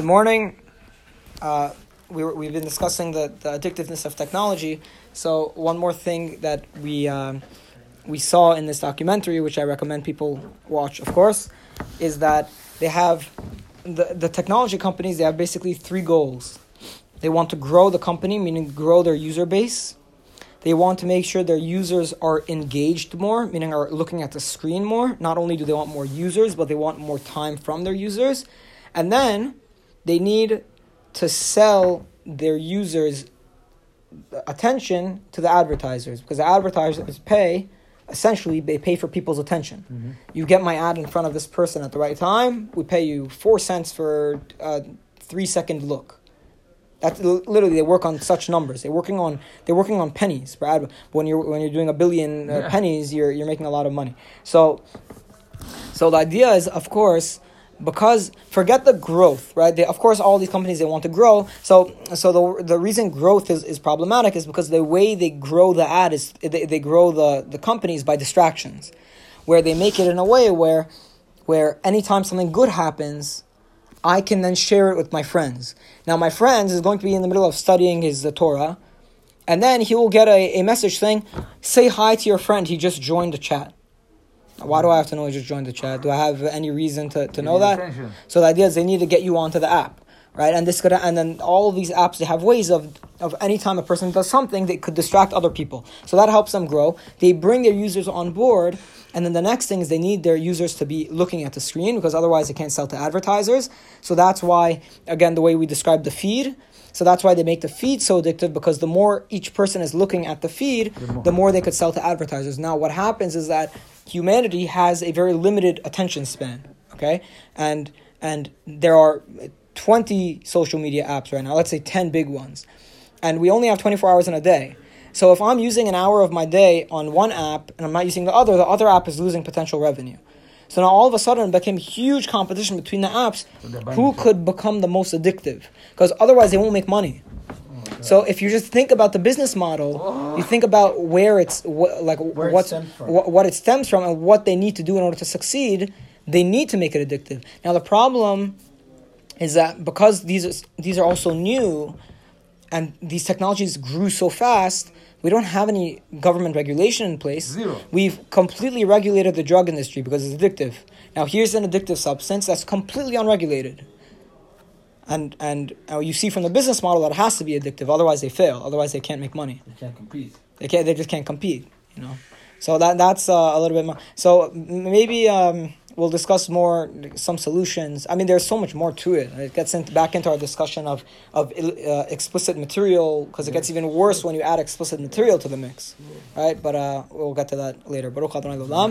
Good morning. Uh, we were, we've been discussing the, the addictiveness of technology. So one more thing that we um, we saw in this documentary, which I recommend people watch, of course, is that they have the the technology companies. They have basically three goals. They want to grow the company, meaning grow their user base. They want to make sure their users are engaged more, meaning are looking at the screen more. Not only do they want more users, but they want more time from their users. And then they need to sell their users attention to the advertisers because the advertisers pay essentially they pay for people's attention. Mm-hmm. you get my ad in front of this person at the right time we pay you four cents for a three second look. That's literally they work on such numbers. They're working on they're working on pennies per ad. When you're when you're doing a billion uh, Yeah. pennies you're you're making a lot of money. So so the idea is, of course, because forget the growth, right? They, of course, all these companies they want to grow. So, so the the reason growth is, is problematic is because the way they grow the ad is they, they grow the the companies by distractions, where they make it in a way where where anytime something good happens, I can then share it with my friends. Now, my friends is going to be in the middle of studying his uh, Torah, and then he will get a, a message saying, "Say hi to your friend. He just joined the chat." Why do I have to know he just joined the chat? Do I have any reason to, to know that? attention. So the idea is they need to get you onto the app, right? And this could and then all of these apps they have ways of of anytime a person does something they could distract other people. So that helps them grow. They bring their users on board, and then the next thing is they need their users to be looking at the screen because otherwise they can't sell to advertisers. So that's why again the way we describe the feed. So that's why they make the feed so addictive because the more each person is looking at the feed, The more. the more they could sell to advertisers. Now, what happens is that humanity has a very limited attention span. Okay, and and there are twenty social media apps right now. Let's say ten big ones, and we only have twenty four hours in a day. So if I'm using an hour of my day on one app and I'm not using the other, the other app is losing potential revenue. So now all of a sudden it became huge competition between the apps. Who could become the most addictive? Because otherwise they won't make money. So if you just think about the business model, you think about where it's wh- like Where it what's from. wh- what it stems from and what they need to do in order to succeed. They need to make it addictive. Now the problem is that because these are, these are also new, and these technologies grew so fast, we don't have any government regulation in place. Zero. We've completely regulated the drug industry because it's addictive. Now here's an addictive substance that's completely unregulated. And and uh, you see from the business model that it has to be addictive, otherwise they fail. Otherwise they can't make money. They can't compete. They can't. They just can't compete. You know. So that that's uh, a little bit more. So maybe um, we'll discuss more some solutions. I mean, there's so much more to it. It gets into, back into our discussion of of uh, explicit material because it gets even worse when you add explicit material to the mix, right? But uh, we'll get to that later. Baruch Adonai L'olam.